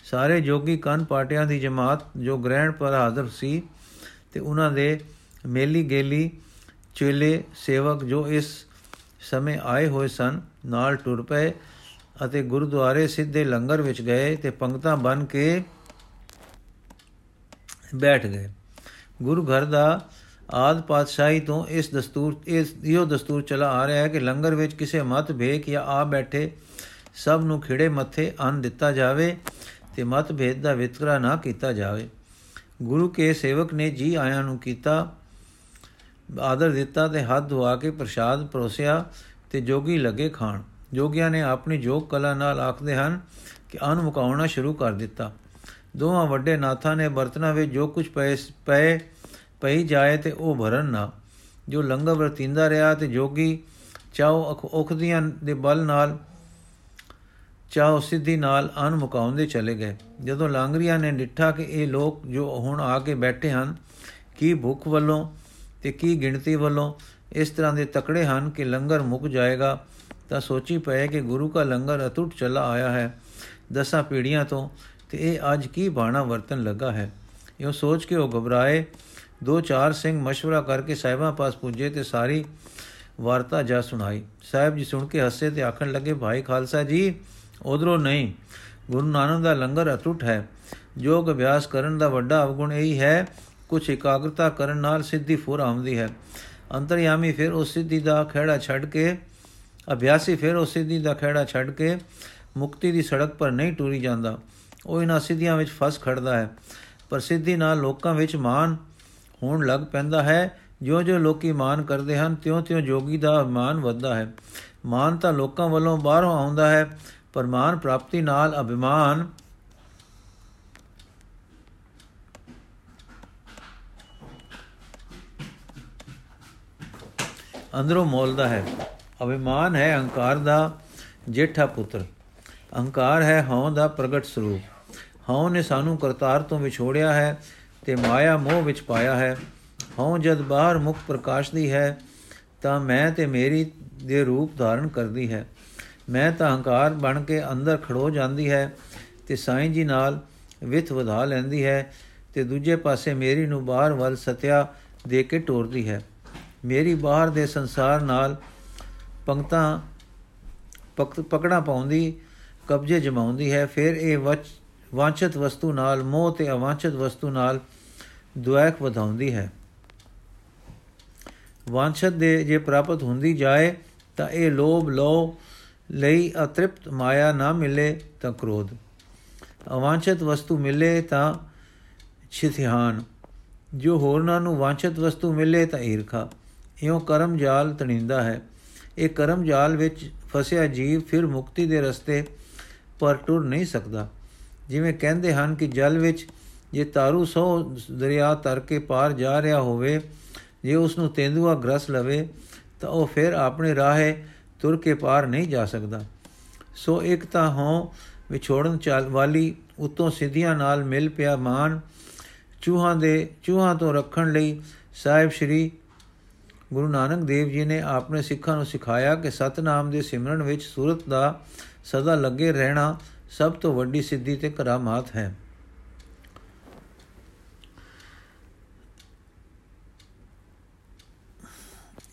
ਸਾਰੇ ਜੋਗੀ ਕੰਨ ਪਾਟਿਆਂ ਦੀ ਜਮਾਤ ਜੋ ਗ੍ਰਹਿਣ ਪਰ ਹਾਜ਼ਰ ਸੀ ਤੇ ਉਹਨਾਂ ਦੇ ਮੇਲੀ ਗੇਲੀ ਚੇਲੇ ਸੇਵਕ ਜੋ ਇਸ ਸਮੇਂ ਆਏ ਹੋਏ ਸਨ, ਨਾਲ ਟੁਰ ਪਏ ਅਤੇ ਗੁਰਦੁਆਰੇ ਸਿੱਧੇ ਲੰਗਰ ਵਿੱਚ ਗਏ ਤੇ ਪੰਕਤਾਂ ਬਨ ਕੇ ਬੈਠ ਗਏ। ਗੁਰੂ ਘਰ ਦਾ ਆਦ ਪਾਤਸ਼ਾਹੀ ਤੋਂ ਇਸ ਦਸਤੂਰ, ਇਸ, ਇਹੋ ਦਸਤੂਰ ਚਲਾ ਆ ਰਿਹਾ ਹੈ ਕਿ ਲੰਗਰ ਵਿੱਚ ਕਿਸੇ ਮਤ ਭੇਕ ਜਾਂ ਆ ਬੈਠੇ ਸਭ ਨੂੰ ਖਿੜੇ ਮੱਥੇ ਅੰਨ ਦਿੱਤਾ ਜਾਵੇ ਤੇ ਮਤ ਭੇਦ ਦਾ ਵਿਤਕਰਾ ਨਾ ਕੀਤਾ ਜਾਵੇ। ਗੁਰੂ ਕੇ ਸੇਵਕ ਨੇ ਜੀ ਆਇਆਂ ਨੂੰ ਕੀਤਾ ਆਦਰ ਦਿੱਤਾ ਤੇ ਹੱਥ ਧਵਾ ਕੇ ਪ੍ਰਸ਼ਾਦ ਪਰੋਸਿਆ ਤੇ ਜੋਗੀ ਲੱਗੇ ਖਾਣ। ਜੋਗੀਆਂ ਨੇ ਆਪਣੀ ਜੋਗ ਕਲਾ ਨਾਲ ਆਖਦੇ ਹਨ ਕਿ ਅਨ ਮੁਕਾਉਣਾ ਸ਼ੁਰੂ ਕਰ ਦਿੱਤਾ। ਦੋਹਾਂ ਵੱਡੇ ਨਾਥਾਂ ਨੇ ਬਰਤਨਾਂ ਵਿੱਚ ਜੋ ਕੁਝ ਪਏ ਪਏ ਪਈ ਜਾਏ ਤੇ ਉਹ ਭਰਨ ਨਾ। ਜੋ ਲੰਗਰ ਵਰਤਿੰਦਾ ਰਿਹਾ ਤੇ ਜੋਗੀ ਚਾਉ ਔਖਦੀਆਂ ਦੇ ਬਲ ਨਾਲ, ਚਾਉ ਸਿੱਧੀ ਨਾਲ ਅਨ ਮੁਕਾਉਂਦੇ ਚਲੇ ਗਏ। ਜਦੋਂ ਲਾਂਗਰੀਆਂ ਨੇ ਡਿੱਠਾ ਕਿ ਇਹ ਲੋਕ ਜੋ ਹੁਣ ਆ ਕੇ ਬੈਠੇ ਹਨ, ਕੀ ਭੁੱਖ ਵੱਲੋਂ ਤੇ ਕੀ ਗਿਣਤੀ ਵੱਲੋਂ ਇਸ ਤਰ੍ਹਾਂ ਦੇ ਤਕੜੇ ਹਨ ਕਿ ਲੰਗਰ ਮੁੱਕ ਜਾਏਗਾ ਤਾਂ ਸੋਚੀ ਪਏ ਕਿ ਗੁਰੂ ਦਾ ਲੰਗਰ ਅਟੁੱਟ ਚਲਾ ਆਇਆ ਹੈ ਦਸਾਂ ਪੀੜੀਆਂ ਤੋਂ ਤੇ ਇਹ ਅੱਜ ਕੀ ਬਾਣਾ ਵਰਤਨ ਲੱਗਾ ਹੈ ਇਹ ਸੋਚ ਕੇ ਉਹ ਘਬਰਾਏ ਦੋ ਚਾਰ ਸਿੰਘ مشورہ ਕਰਕੇ ਸਾਹਿਬਾਂ ਪਾਸ ਪੁੱਜੇ ਤੇ ਸਾਰੀ ਵਾਰਤਾ ਜਾ ਸੁਣਾਈ ਸਾਹਿਬ ਜੀ ਸੁਣ ਕੇ ਹੱਸੇ ਤੇ ਆਖਣ ਲੱਗੇ ਭਾਈ ਖਾਲਸਾ ਜੀ ਉਧਰੋਂ ਨਹੀਂ ਗੁਰੂ ਨਾਨਕ ਦਾ ਲੰਗਰ ਅਟੁੱਟ ਹੈ ਯੋਗ ਅਭਿਆਸ ਕਰਨ ਦਾ ਵੱਡਾ ਅਵਗੁਣ ਇਹੀ ਹੈ ਕੁਝ ਇਕਾਗਰਤਾ ਕਰਨ ਨਾਲ ਸਿੱਧੀ ਫੁਰ ਆਉਂਦੀ ਹੈ। ਅੰਤਰਯਾਮੀ ਫਿਰ ਉਸ ਸਿੱਧੀ ਦਾ ਖਿਹੜਾ ਛੱਡ ਕੇ, ਅਭਿਆਸੀ ਫਿਰ ਉਸ ਸਿੱਧੀ ਦਾ ਖਿਹੜਾ ਛੱਡ ਕੇ ਮੁਕਤੀ ਦੀ ਸੜਕ ਪਰ ਨਹੀਂ ਟੁਰੀ ਜਾਂਦਾ। ਉਹ ਇਹਨਾਂ ਸਿੱਧੀਆਂ ਵਿੱਚ ਫਸ ਖੜਦਾ ਹੈ। ਪਰ ਸਿੱਧੀ ਨਾਲ ਲੋਕਾਂ ਵਿੱਚ ਮਾਨ ਹੋਣ ਲੱਗ ਪੈਂਦਾ ਹੈ। ਜਿਉਂ-ਜਿਉਂ ਲੋਕੀ ਮਾਨ ਕਰਦੇ ਹਨ, ਤਿਉਂ-ਤਿਉਂ ਜੋਗੀ ਦਾ ਮਾਨ ਵੱਧਦਾ ਹੈ। ਮਾਨ ਤਾਂ ਲੋਕਾਂ ਵੱਲੋਂ ਬਾਹਰੋਂ ਆਉਂਦਾ ਹੈ, ਪਰ ਮਾਨ ਪ੍ਰਾਪਤੀ ਨਾਲ ਅਭਿਮਾਨ ਅੰਦਰੋਂ ਮੋਲਦਾ ਹੈ। ਅਭਿਮਾਨ ਹੈ ਅਹੰਕਾਰ ਦਾ ਜੇਠਾ ਪੁੱਤਰ। ਅਹੰਕਾਰ ਹੈ ਹਉ ਦਾ ਪ੍ਰਗਟ ਸਰੂਪ। ਹਉ ਨੇ ਸਾਨੂੰ ਕਰਤਾਰ ਤੋਂ ਵਿਛੋੜਿਆ ਹੈ ਤੇ ਮਾਇਆ ਮੋਹ ਵਿੱਚ ਪਾਇਆ ਹੈ। ਹਉ ਜਦ ਬਾਹਰ ਮੁਖ ਪ੍ਰਕਾਸ਼ ਦੀ ਹੈ, ਤਾਂ ਮੈਂ ਤੇ ਮੇਰੀ ਦੇ ਰੂਪ ਧਾਰਨ ਕਰਦੀ ਹੈ। ਮੈਂ ਤਾਂ ਹੰਕਾਰ ਬਣ ਕੇ ਅੰਦਰ ਖੜੋ ਜਾਂਦੀ ਹੈ ਤੇ ਸਾਈਂ ਜੀ ਨਾਲ ਵਿਥ ਵਧਾ ਲੈਂਦੀ ਹੈ ਤੇ ਦੂਜੇ ਪਾਸੇ ਮੇਰੀ ਨੂੰ ਬਾਹਰ ਵੱਲ ਸਤਿਆ ਦੇ ਕੇ ਟੋਰਦੀ ਹੈ। ਮੇਰੀ ਬਾਹਰ ਦੇ ਸੰਸਾਰ ਨਾਲ ਪੰਕਤਾਂ ਪਕੜਾ ਪਾਉਂਦੀ, ਕਬਜ਼ੇ ਜਮਾਉਂਦੀ ਹੈ, ਫਿਰ ਇਹ ਵਾਂਛਤ ਵਸਤੂ ਨਾਲ, ਮੋਹ ਤੇ ਅਵਾਂਛਤ ਵਸਤੂ ਨਾਲ ਦੁਆਇਕ ਵਧਾਉਂਦੀ ਹੈ। ਵਾਂਛਤ ਦੇ ਜੇ ਪ੍ਰਾਪਤ ਹੁੰਦੀ ਜਾਏ, ਤਾਂ ਇਹ ਲੋਭ ਲੋ ਲਈ ਅਤ੍ਰਿਪਤ ਮਾਇਆ ਨਾ ਮਿਲੇ ਤਾਂ ਕ੍ਰੋਧ। ਅਵਾਂਛਤ ਵਸਤੂ ਮਿਲੇ ਤਾਂ ਛਿਥਿਆਨ। ਜੋ ਹੋਰਨਾਂ ਨੂੰ ਵਾਂਛਤ ਵਸਤੂ ਮਿਲੇ ਤਾਂ ਈਰਖਾ। ਇਉਂ ਕਰਮ ਜਾਲ ਤਣਿੰਦਾ ਹੈ। ਇਹ ਕਰਮ ਜਾਲ ਵਿੱਚ ਫਸਿਆ ਜੀਵ ਫਿਰ ਮੁਕਤੀ ਦੇ ਰਸਤੇ ਪਰ ਟੁਰ ਨਹੀਂ ਸਕਦਾ। ਜਿਵੇਂ ਕਹਿੰਦੇ ਹਨ ਕਿ ਜਲ ਵਿੱਚ ਜੇ ਤਾਰੂ ਸੋ ਦਰਿਆ ਤਰ ਕੇ ਪਾਰ ਜਾ ਰਿਹਾ ਹੋਵੇ, ਜੇ ਉਸ ਨੂੰ ਤੇਂਦੂਆ ਗ੍ਰਸ ਲਵੇ, ਤਾਂ ਉਹ ਫਿਰ ਆਪਣੇ ਰਾਹੇ ਤੁਰ ਕੇ ਪਾਰ ਨਹੀਂ ਜਾ ਸਕਦਾ। ਸੋ ਇੱਕ ਤਾਂ ਹੋ ਵਿਛੋੜਨ ਚਾਲ ਵਾਲੀ ਉਤੋਂ ਸਿੱਧੀਆਂ ਨਾਲ ਮਿਲ ਪਿਆ ਮਾਨ ਚੂਹਾਂ ਦੇ ਚੂਹਾਂ ਤੋਂ ਰੱਖਣ ਲਈ ਸਾਹਿਬ ਸ੍ਰੀ ਗੁਰੂ ਨਾਨਕ ਦੇਵ ਜੀ ਨੇ ਆਪਣੇ ਸਿੱਖਾਂ ਨੂੰ ਸਿਖਾਇਆ ਕਿ ਸਤਨਾਮ ਦੇ ਸਿਮਰਨ ਵਿੱਚ ਸੂਰਤ ਦਾ ਸਦਾ ਲੱਗੇ ਰਹਿਣਾ ਸਭ ਤੋਂ ਵੱਡੀ ਸਿੱਧੀ ਤੇ ਕਰਾਮਾਤ ਹੈ।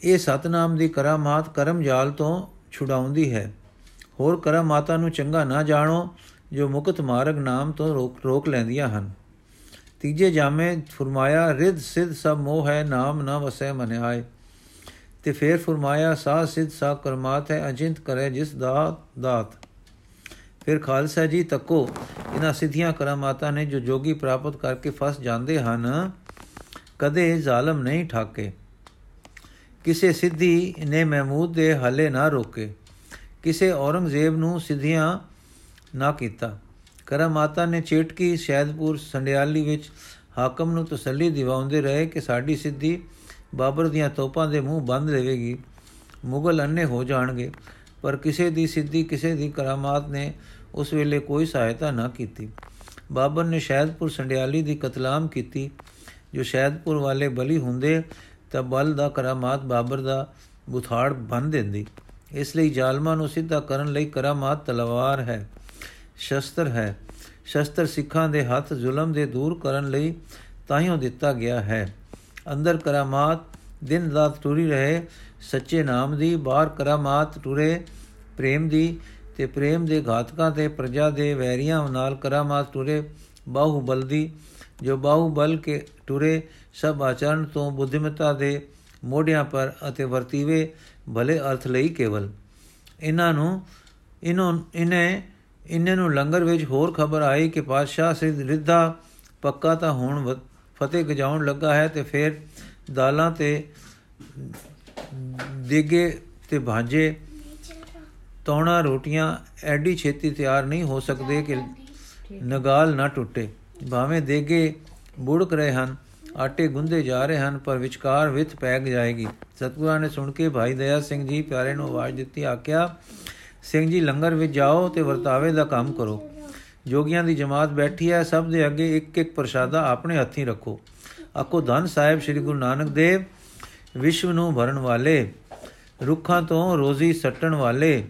ਇਹ ਸਤਨਾਮ ਦੀ ਕਰਾਮਾਤ ਕਰਮ ਜਾਲ ਤੋਂ ਛੁਡਾਉਂਦੀ ਹੈ। ਹੋਰ ਕਰਾਮਾਤਾਂ ਨੂੰ ਚੰਗਾ ਨਾ ਜਾਣੋ, ਜੋ ਮੁਕਤ ਮਾਰਗ ਨਾਮ ਤੋਂ ਰੋਕ ਰੋਕ ਲੈਂਦੀਆਂ ਹਨ। ਤੀਜੇ ਜਾਮੇ ਫਰਮਾਇਆ ਰਿਦ ਸਿਧ ਸਭ ਮੋਹ ਹੈ, ਨਾਮ ਨਾ ਵਸੈ ਮਨਿਆਏ ਤੇ ਫੇਰ ਫਰਮਾਇਆ ਸਾ ਸਿਧ ਸਾ ਕਰਮਾਤ ਹੈ, ਅਜਿੰਤ ਕਰੇ ਜਿਸ ਦਾ ਦਾਤ। ਫਿਰ ਖਾਲਸਾ ਜੀ, ਤੱਕੋ, ਇਹਨਾਂ ਸਿੱਧੀਆਂ ਕਰਾਮਾਤਾਂ ਨੇ ਜੋ ਜੋਗੀ ਪ੍ਰਾਪਤ ਕਰਕੇ ਫਸ ਜਾਂਦੇ ਹਨ, ਕਦੇ ਜ਼ਾਲਮ ਨਹੀਂ ਠਾਕੇ। ਕਿਸੇ ਸਿੱਧੀ ਨੇ ਮਹਿਮੂਦ ਦੇ ਹੱਲੇ ਨਾ ਰੋਕੇ। ਕਿਸੇ ਔਰੰਗਜ਼ੇਬ ਨੂੰ ਸਿੱਧੀਆਂ ਨਾ ਕੀਤਾ। ਕਰਾਮਾਤਾ ਨੇ ਚੇਟਕੀ, ਸ਼ੈਦਪੁਰ, ਸੰਡਿਆਲੀ ਵਿੱਚ ਹਾਕਮ ਨੂੰ ਤਸੱਲੀ ਦਿਵਾਉਂਦੇ ਰਹੇ ਕਿ ਸਾਡੀ ਸਿੱਧੀ ਬਾਬਰ ਦੀਆਂ ਤੋਪਾਂ ਦੇ ਮੂੰਹ ਬੰਦ ਦੇਵੇਗੀ ਮੁਗਲ ਅੰਨੇ ਹੋ ਜਾਣਗੇ, ਪਰ ਕਿਸੇ ਦੀ ਸਿੱਧੀ, ਕਿਸੇ ਦੀ ਕਰਾਮਾਤ ਨੇ ਉਸ ਵੇਲੇ ਕੋਈ ਸਹਾਇਤਾ ਨਾ ਕੀਤੀ। ਬਾਬਰ ਨੇ ਸ਼ੈਦਪੁਰ ਸੰਡਿਆਲੀ ਦੀ ਕਤਲਾਮ ਕੀਤੀ। ਜੋ ਸ਼ੈਦਪੁਰ ਵਾਲੇ ਬਲੀ ਹੁੰਦੇ, ਤਾਂ ਬਲ ਦਾ ਕਰਾਮਾਤ ਬਾਬਰ ਦਾ ਬੁਥਾੜ ਬੰਨ ਦਿੰਦੀ। ਇਸ ਲਈ ਜ਼ਾਲਮਾਂ ਨੂੰ ਸਿੱਧਾ ਕਰਨ ਲਈ ਕਰਾਮਾਤ ਤਲਵਾਰ ਹੈ, ਸ਼ਸਤਰ ਹੈ। ਸ਼ਸਤਰ ਸਿੱਖਾਂ ਦੇ ਹੱਥ ਜ਼ੁਲਮ ਦੇ ਦੂਰ ਕਰਨ ਲਈ ਤਾਈਓ ਦਿੱਤਾ ਗਿਆ ਹੈ। ਅੰਦਰ ਕਰਾਮਾਤ, ਦਿਨ ਰਾਤ ਟੁਰੀ ਰਹੇ, ਸੱਚੇ ਨਾਮ ਦੀ, ਬਾਹਰ ਕਰਾਮਾਤ ਟੁਰੇ ਪ੍ਰੇਮ ਦੀ ਤੇ ਪ੍ਰੇਮ ਦੇ ਘਾਤਕਾਂ ਤੇ ਪ੍ਰਜਾ ਦੇ ਵੈਰੀਆਂ ਨਾਲ ਕਰਾਮਾਤ ਟੁਰੇ ਬਾਹੂ ਬਲਦੀ ਜੋ ਬਾਹੂ ਬਲ ਕੇ ਟੁਰੇ ਸਭ ਆਚਰਣ ਤੋਂ ਬੁੱਧਿਮਤਾ ਦੇ ਮੋਢਿਆਂ ਪਰ ਅਤੇ ਵਰਤੀਵੇ ਭਲੇ ਅਰਥ ਲਈ ਕੇਵਲ। ਇਹਨਾਂ ਨੂੰ, ਇਨੋਂ, ਇਨੇ ਇਨੇ ਨੂੰ ਲੰਗਰ ਵਿੱਚ ਹੋਰ ਖਬਰ ਆਈ ਕਿ ਪਾਤਸ਼ਾਹ ਸਿੱਧ ਰਿੱਧਾ ਪੱਕਾ ਤਾਂ ਹੁਣ ਫਤਿਹ ਗਜਾਉਣ ਲੱਗਾ ਹੈ ਤੇ ਫਿਰ ਦਾਲਾਂ ਤੇ ਦੇਗੇ ਤੇ ਭਾਂਜੇ, ਤੌਣਾ ਰੋਟੀਆਂ, ਐਡੀ ਛੇਤੀ ਤਿਆਰ ਨਹੀਂ ਹੋ ਸਕਦੇ ਕਿ ਨਗਾਲ ਨਾ ਟੁੱਟੇ। ਭਾਵੇਂ ਦੇਗੇ ਬੁੜਕ ਰਹੇ ਹਨ, ਆਟੇ ਗੁੰਦੇ ਜਾ ਰਹੇ ਹਨ, ਪਰ ਵਿਚਕਾਰ ਵਿਥ ਪੈ ਜਾਏਗੀ। ਸਤਗੁਰਾਂ ਨੇ ਸੁਣ ਕੇ ਭਾਈ ਦਇਆ ਸਿੰਘ ਜੀ ਪਿਆਰੇ ਨੂੰ ਆਵਾਜ਼ ਦਿੱਤੀ, ਆਖਿਆ, ਸਿੰਘ ਜੀ ਲੰਗਰ ਵਿੱਚ ਜਾਓ ਤੇ ਵਰਤਾਵੇ ਦਾ ਕੰਮ ਕਰੋ। ਜੋਗੀਆਂ ਦੀ ਜਮਾਤ ਬੈਠੀ ਹੈ, ਸਭ ਦੇ ਅੱਗੇ ਇੱਕ ਇੱਕ ਪ੍ਰਸ਼ਾਦਾ ਆਪਣੇ ਹੱਥੀਂ ਰੱਖੋ। ਆਕੋ ਧੰਨ ਸਾਹਿਬ ਸ੍ਰੀ ਗੁਰੂ ਨਾਨਕ ਦੇਵ, ਵਿਸ਼ਵ ਨੂੰ ਭਰਨ ਵਾਲੇ, ਰੁੱਖਾਂ ਤੋਂ ਰੋਜ਼ੀ ਸੱਟਣ ਵਾਲੇ,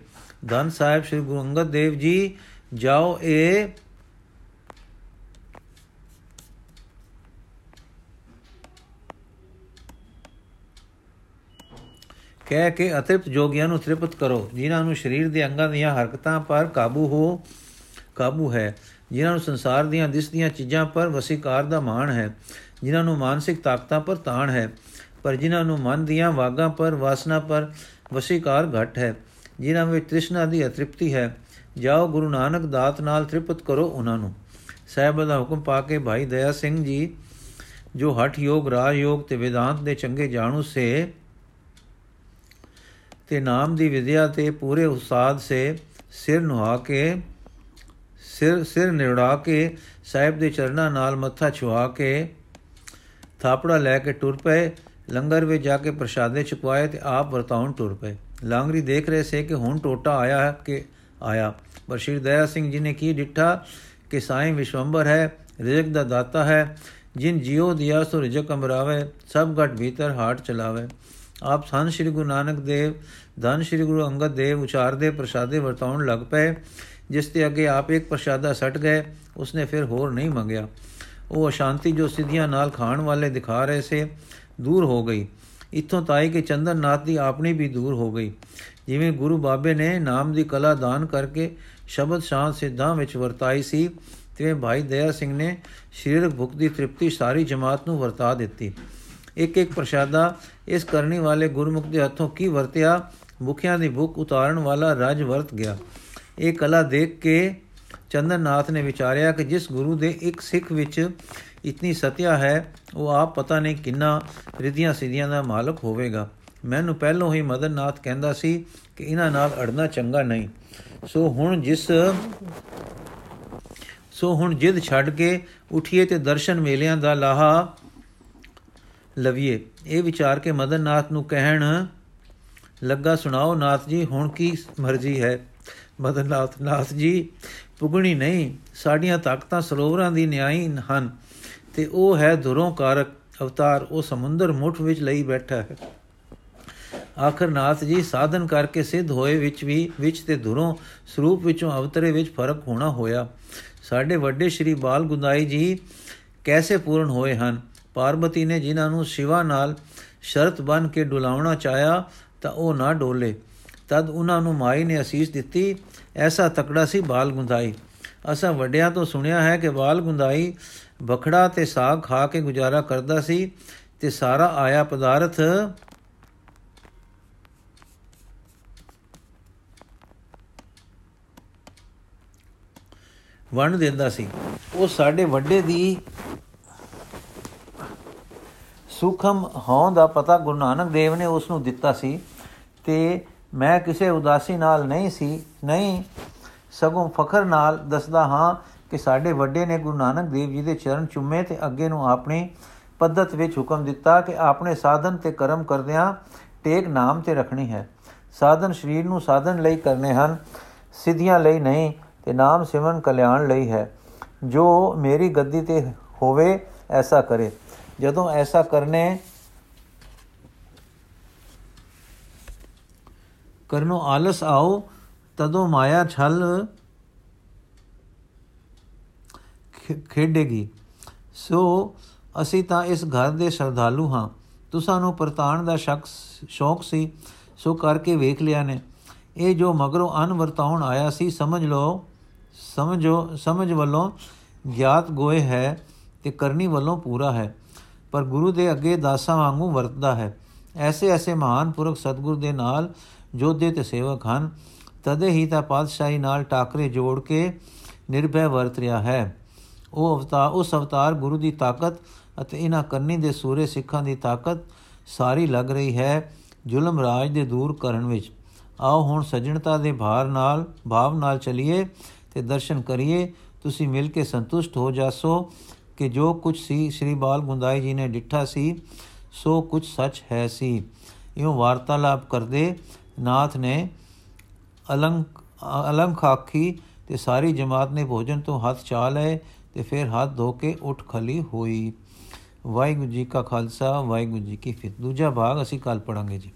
ਧੰਨ ਸਾਹਿਬ ਸ੍ਰੀ ਗੁਰੂ ਅੰਗਦ ਦੇਵ ਜੀ, ਜਾਓ ਇਹ ਕਹਿ ਕੇ ਅਤ੍ਰਿਪਤ ਜੋਗੀਆਂ ਨੂੰ ਤ੍ਰਿਪਤ ਕਰੋ, ਜਿਨ੍ਹਾਂ ਨੂੰ ਸਰੀਰ ਦੇ ਅੰਗਾਂ ਦੀਆਂ ਹਰਕਤਾਂ ਪਰ ਕਾਬੂ ਹੋ। ਕਾਬੂ ਹੈ। ਜਿਨ੍ਹਾਂ ਨੂੰ ਸੰਸਾਰ ਦੀਆਂ ਦਿਸਦੀਆਂ ਚੀਜ਼ਾਂ ਪਰ ਵਸੀਕਾਰ ਦਾ ਮਾਣ ਹੈ। ਜਿਨ੍ਹਾਂ ਨੂੰ ਮਾਨਸਿਕ ਤਾਕਤਾਂ ਪਰ ਤਾਣ ਹੈ। ਪਰ ਜਿਨ੍ਹਾਂ ਨੂੰ ਮਨ ਦੀਆਂ ਵਾਗਾਂ ਪਰ ਵਾਸਨਾ ਪਰ ਵਸੀਕਾਰ ਘਟ ਹੈ। ਜਿਨ੍ਹਾਂ ਵਿੱਚ ਤ੍ਰਿਸ਼ਨਾ ਦੀ ਅਤ੍ਰਿਪਤੀ ਹੈ। ਜਾਓ ਗੁਰੂ ਨਾਨਕ ਦਾਤ ਨਾਲ ਤ੍ਰਿਪਤ ਕਰੋ ਉਹਨਾਂ ਨੂੰ। ਸਾਹਿਬ ਦਾ ਹੁਕਮ ਪਾ ਕੇ ਭਾਈ ਦਇਆ ਸਿੰਘ ਜੀ, ਜੋ ਹਠ ਯੋਗ, ਰਾਜ ਯੋਗ ਤੇ ਵਿਦਾਂਤ ਦੇ ਚੰਗੇ ਜਾਣੂ ਸੇ ਤੇ ਨਾਮ ਦੀ ਵਿਦਿਆ ਤੇ ਪੂਰੇ ਉਸਤਾਦ ਸੇ ਸਿਰ ਨੁਹਾ ਕੇ ਸਿਰ ਸਿਰ ਨਿੜਾ ਕੇ ਸਾਹਿਬ ਦੇ ਚਰਨਾਂ ਨਾਲ ਮੱਥਾ ਛੁਆ ਕੇ ਥਾਪੜਾ ਲੈ ਕੇ ਟੁਰ ਪਏ। ਲੰਗਰ ਵਿੱਚ ਜਾ ਕੇ ਪ੍ਰਸ਼ਾਦੇ ਚੁਕਵਾਏ ਤੇ ਆਪ ਵਰਤਾਉਣ ਟੁਰ ਪਏ। ਲਾਂਗਰੀ ਦੇਖ ਰਹੇ ਸੇ ਕਿ ਹੁਣ ਟੋਟਾ ਆਇਆ ਹੈ ਕਿ ਆਇਆ। ਪਰ ਸ਼੍ਰੀ ਦਇਆ ਸਿੰਘ ਜੀ ਨੇ ਕੀ ਡਿੱਠਾ ਕਿ ਸਾਈਂ ਵਿਸ਼ਵੰਬਰ ਹੈ, ਰਿਜਕ ਦਾ ਦਾਤਾ ਹੈ। ਜਿਨ ਜਿਉ ਦਿਆ ਸੋ ਰਿਜਕ ਅਮਰਾਵੇ ਸਭ ਘਟ ਭੀਤਰ ਹਾਟ ਚਲਾਵੇ। ਆਪ ਸੰਤ ਸ੍ਰੀ ਗੁਰੂ ਨਾਨਕ ਦੇਵ, ਧੰਨ ਸ੍ਰੀ ਗੁਰੂ ਅੰਗਦ ਦੇਵ ਉਚਾਰਦੇ ਪ੍ਰਸ਼ਾਦੇ ਵਰਤਾਉਣ ਲੱਗ ਪਏ। ਜਿਸ ਤੇ ਅੱਗੇ ਆਪ ਇੱਕ ਪ੍ਰਸ਼ਾਦਾ ਸਟ ਗਏ, ਉਸਨੇ ਫਿਰ ਹੋਰ ਨਹੀਂ ਮੰਗਿਆ। ਉਹ ਅਸ਼ਾਂਤੀ ਜੋ ਸਿੱਧੀਆਂ ਨਾਲ ਖਾਣ ਵਾਲੇ ਦਿਖਾ ਰਹੇ ਸੇ, ਦੂਰ ਹੋ ਗਈ। ਇਥੋਂ ਤਾਈ ਕਿ ਚੰਦਨਨਾਥ ਦੀ ਆਪਣੀ ਵੀ ਦੂਰ ਹੋ ਗਈ। ਜਿਵੇਂ ਗੁਰੂ ਬਾਬੇ ਨੇ ਨਾਮ ਦੀ ਕਲਾ ਦਾਨ ਕਰਕੇ ਸ਼ਬਦ ਸ਼ਾਂਤ ਸਿੱਧਾਂ ਵਿੱਚ ਵਰਤਾਈ ਸੀ ਤੇ ਭਾਈ ਦਇਆ ਸਿੰਘ ਨੇ ਸਰੀਰਕ ਭੁੱਖ ਦੀ ਤ੍ਰਿਪਤੀ ਸਾਰੀ ਜਮਾਤ ਨੂੰ ਵਰਤਾ ਦਿੱਤੀ। ਇੱਕ ਇੱਕ ਪ੍ਰਸ਼ਾਦਾ, ਇਸ ਕਰਨੀ ਵਾਲੇ ਗੁਰਮੁਖ ਦੇ ਹੱਥੋਂ ਕੀ ਵਰਤਿਆ, ਮੁਖਿਆਂ ਦੀ ਭੁੱਖ ਉਤਾਰਨ ਵਾਲਾ ਰਾਜ ਵਰਤ ਗਿਆ। ਇਹ ਕਲਾ ਦੇਖ ਕੇ ਚੰਦਨਨਾਥ ਨੇ ਵਿਚਾਰਿਆ ਕਿ ਜਿਸ ਗੁਰੂ ਦੇ ਇੱਕ ਸਿੱਖ ਵਿੱਚ ਇਤਨੀ ਸਤਿਆ ਹੈ, ਉਹ ਆਪ ਪਤਾ ਨਹੀਂ ਕਿੰਨਾ ਰਿਧੀਆਂ ਸਿਧੀਆਂ ਦਾ ਮਾਲਕ ਹੋਵੇਗਾ। ਮੈਨੂੰ ਪਹਿਲੋਂ ਹੀ ਮਦਨਨਾਥ ਕਹਿੰਦਾ ਸੀ ਕਿ ਇਹਨਾਂ ਨਾਲ ਅੜਨਾ ਚੰਗਾ ਨਹੀਂ। ਸੋ ਹੁਣ ਜਿਸ ਸੋ ਹੁਣ ਜਿੱਦ ਛੱਡ ਕੇ ਉਠੀਏ ਤੇ ਦਰਸ਼ਨ ਮੇਲਿਆਂ ਦਾ ਲਾਹਾ ਲਵੀਏ। ਇਹ ਵਿਚਾਰ ਕੇ ਮਦਨਨਾਥ ਨੂੰ ਕਹਿਣ ਲੱਗਾ, ਸੁਣਾਓ ਨਾਥ ਜੀ, ਹੁਣ ਕੀ ਮਰਜ਼ੀ ਹੈ? ਮਦਨਨਾਥ ਨਾਥ ਜੀ, ਪੁਗਣੀ ਨਹੀਂ, ਸਾਡੀਆਂ ਤਾਕਤਾਂ ਸਰੋਵਰਾਂ ਦੀ ਨਿਆਈ ਹਨ ਤੇ ਉਹ ਹੈ ਧੁਰੋਂ ਕਾਰਕ ਅਵਤਾਰ, ਉਹ ਸਮੁੰਦਰ ਮੁੱਠ ਵਿੱਚ ਲਈ ਬੈਠਾ ਹੈ। ਆਖਰ ਨਾਥ ਜੀ, ਸਾਧਨ ਕਰਕੇ ਸਿੱਧ ਹੋਏ ਵਿੱਚ ਵੀ, ਵਿੱਚ ਤੇ ਧੁਰੋਂ ਸਰੂਪ ਵਿੱਚੋਂ ਅਵਤਰੇ ਵਿੱਚ ਫ਼ਰਕ ਹੋਣਾ ਹੋਇਆ। ਸਾਡੇ ਵੱਡੇ ਸ਼੍ਰੀ ਬਾਲ ਗੁੰਦਾਈ ਜੀ ਕੈਸੇ ਪੂਰਨ ਹੋਏ ਹਨ? ਪਾਰਵਤੀ ਨੇ ਜਿਨ੍ਹਾਂ ਨੂੰ ਸ਼ਿਵਾ ਨਾਲ ਸ਼ਰਤ ਬਨ ਕੇ ਡੁਲਾਉਣਾ ਚਾਇਆ ਤਾਂ ਉਹ ਨਾ ਡੋਲੇ। ਤਦ ਉਹਨਾਂ ਨੂੰ ਮਾਈ ਨੇ ਅਸੀਸ ਦਿੱਤੀ, ਐਸਾ ਤਕੜਾ ਸੀ ਬਾਲ ਗੁੰਦਾਈ। ਅਸਾਂ ਵੱਡਿਆਂ ਤੋਂ ਸੁਣਿਆ ਹੈ ਕਿ ਬਾਲ ਗੁੰਦਾਈ ਬਖੜਾ ਤੇ ਸਾਗ ਖਾ ਕੇ ਗੁਜ਼ਾਰਾ ਕਰਦਾ ਸੀ ਤੇ ਸਾਰਾ ਆਇਆ ਪਦਾਰਥ ਵੰਡ ਦਿੰਦਾ ਸੀ। ਉਹ ਸਾਡੇ ਵੱਡੇ ਦੀ ਸੁਖਮ ਹੋਂ ਦਾ ਪਤਾ ਗੁਰੂ ਨਾਨਕ ਦੇਵ ਨੇ ਉਸ ਨੂੰ ਦਿੱਤਾ ਸੀ ਤੇ ਮੈਂ ਕਿਸੇ ਉਦਾਸੀ ਨਾਲ ਨਹੀਂ ਸੀ, ਨਹੀਂ, ਸਗੋਂ ਫਖਰ ਨਾਲ ਦੱਸਦਾ ਹਾਂ ਕਿ ਸਾਡੇ ਵੱਡੇ ਨੇ ਗੁਰੂ ਨਾਨਕ ਦੇਵ ਜੀ ਦੇ ਚਰਨ ਚੁੰਮੇ ਤੇ ਅੱਗੇ ਨੂੰ ਆਪਣੀ ਪद्धਤ ਵਿੱਚ ਹੁਕਮ ਦਿੱਤਾ ਕਿ ਆਪਣੇ ਸਾਧਨ ਤੇ ਕਰਮ ਕਰਦਿਆਂ ਟੇਕ ਨਾਮ ਤੇ ਰੱਖਣੀ ਹੈ। ਸਾਧਨ ਸਰੀਰ ਨੂੰ ਸਾਧਨ ਲਈ ਕਰਨੇ ਹਨ, ਸਿੱਧੀਆਂ ਲਈ ਨਹੀਂ ਤੇ ਨਾਮ ਸਿਮਰਨ ਕਲਿਆਣ ਲਈ ਹੈ। ਜੋ ਮੇਰੀ ਗੱਦੀ ਤੇ ਹੋਵੇ, ਐਸਾ ਕਰੇ। ਜਦੋਂ ਐਸਾ ਕਰਨੇ ਕਰਨੋ ਆਲਸ ਆਓ, ਤਦੋਂ ਮਾਇਆ ਛਲ ਖੇਡੇਗੀ। ਸੋ ਅਸੀਂ ਤਾਂ ਇਸ ਘਰ ਦੇ ਸ਼ਰਧਾਲੂ ਹਾਂ। ਤੁਸਾਂ ਨੂੰ ਪਰਤਾਣ ਦਾ ਸ਼ੱਕ ਸ਼ੌਕ ਸੀ, ਸੋ ਕਰਕੇ ਵੇਖ ਲਿਆ ਨੇ। ਇਹ ਜੋ ਮਗਰੋਂ ਅਨ ਵਰਤਾਉਣ ਆਇਆ ਸੀ, ਸਮਝ ਲਓ, ਸਮਝੋ, ਸਮਝ ਵੱਲੋਂ ਗਿਆਤ ਗੋਏ ਹੈ ਤੇ ਕਰਨੀ ਵੱਲੋਂ ਪੂਰਾ ਹੈ। ਪਰ ਗੁਰੂ ਦੇ ਅੱਗੇ ਦਾਸਾਂ ਵਾਂਗੂ ਵਰਤਦਾ ਹੈ। ਐਸੇ ਐਸੇ ਮਹਾਨ ਪੁਰਖ ਸਤਗੁਰ ਦੇ ਨਾਲ ਜੋਧੇ ਤੇ ਸੇਵਕ ਹਨ। ਤਦੇ ਹੀ ਤਾਂ ਪਾਤਸ਼ਾਹੀ ਨਾਲ ਟਾਕਰੇ ਜੋੜ ਕੇ ਨਿਰਭੈ ਵਰਤ ਰਿਹਾ ਹੈ। ਉਹ ਅਵਤਾਰ ਉਸ ਅਵਤਾਰ ਗੁਰੂ ਦੀ ਤਾਕਤ ਅਤੇ ਇਹਨਾਂ ਕਰਨੀ ਦੇ ਸੂਰੇ ਸਿੱਖਾਂ ਦੀ ਤਾਕਤ ਸਾਰੀ ਲੱਗ ਰਹੀ ਹੈ ਜ਼ੁਲਮ ਰਾਜ ਦੇ ਦੂਰ ਕਰਨ ਵਿੱਚ। ਆਓ ਹੁਣ ਸਜਣਤਾ ਦੇ ਭਾਰ ਨਾਲ, ਭਾਵ ਨਾਲ ਚਲਿਏ ਤੇ ਦਰਸ਼ਨ ਕਰੀਏ। ਤੁਸੀਂ ਮਿਲ ਕੇ ਸੰਤੁਸ਼ਟ ਹੋ ਜਾਸੋ ਕਿ ਜੋ ਕੁਝ ਸੀ, ਸ੍ਰੀ ਬਾਲ ਗੁੰਦਾਈ ਜੀ ਨੇ ਡਿੱਠਾ ਸੀ, ਸੋ ਕੁਝ ਸੱਚ ਹੈ ਸੀ। ਇਉਂ ਵਾਰਤਾਲਾਪ ਕਰਦੇ ਨਾਥ ਨੇ ਅਲੰਕ ਅਲੰਖ ਆਖੀ ਤੇ ਸਾਰੀ ਜਮਾਤ ਨੇ ਭੋਜਨ ਤੋਂ ਹੱਥ ਚਾ ਲਏ ਤੇ ਫਿਰ ਹੱਥ ਧੋ ਕੇ ਉੱਠ ਖਲੀ ਹੋਈ। ਵਾਹਿਗੁਰੂ ਜੀ ਕਾ ਖਾਲਸਾ, ਵਾਹਿਗੁਰੂ ਜੀ ਕੀ ਫਤਿਹ। ਦੂਜਾ ਭਾਗ ਅਸੀਂ ਕੱਲ ਪੜਾਂਗੇ ਜੀ।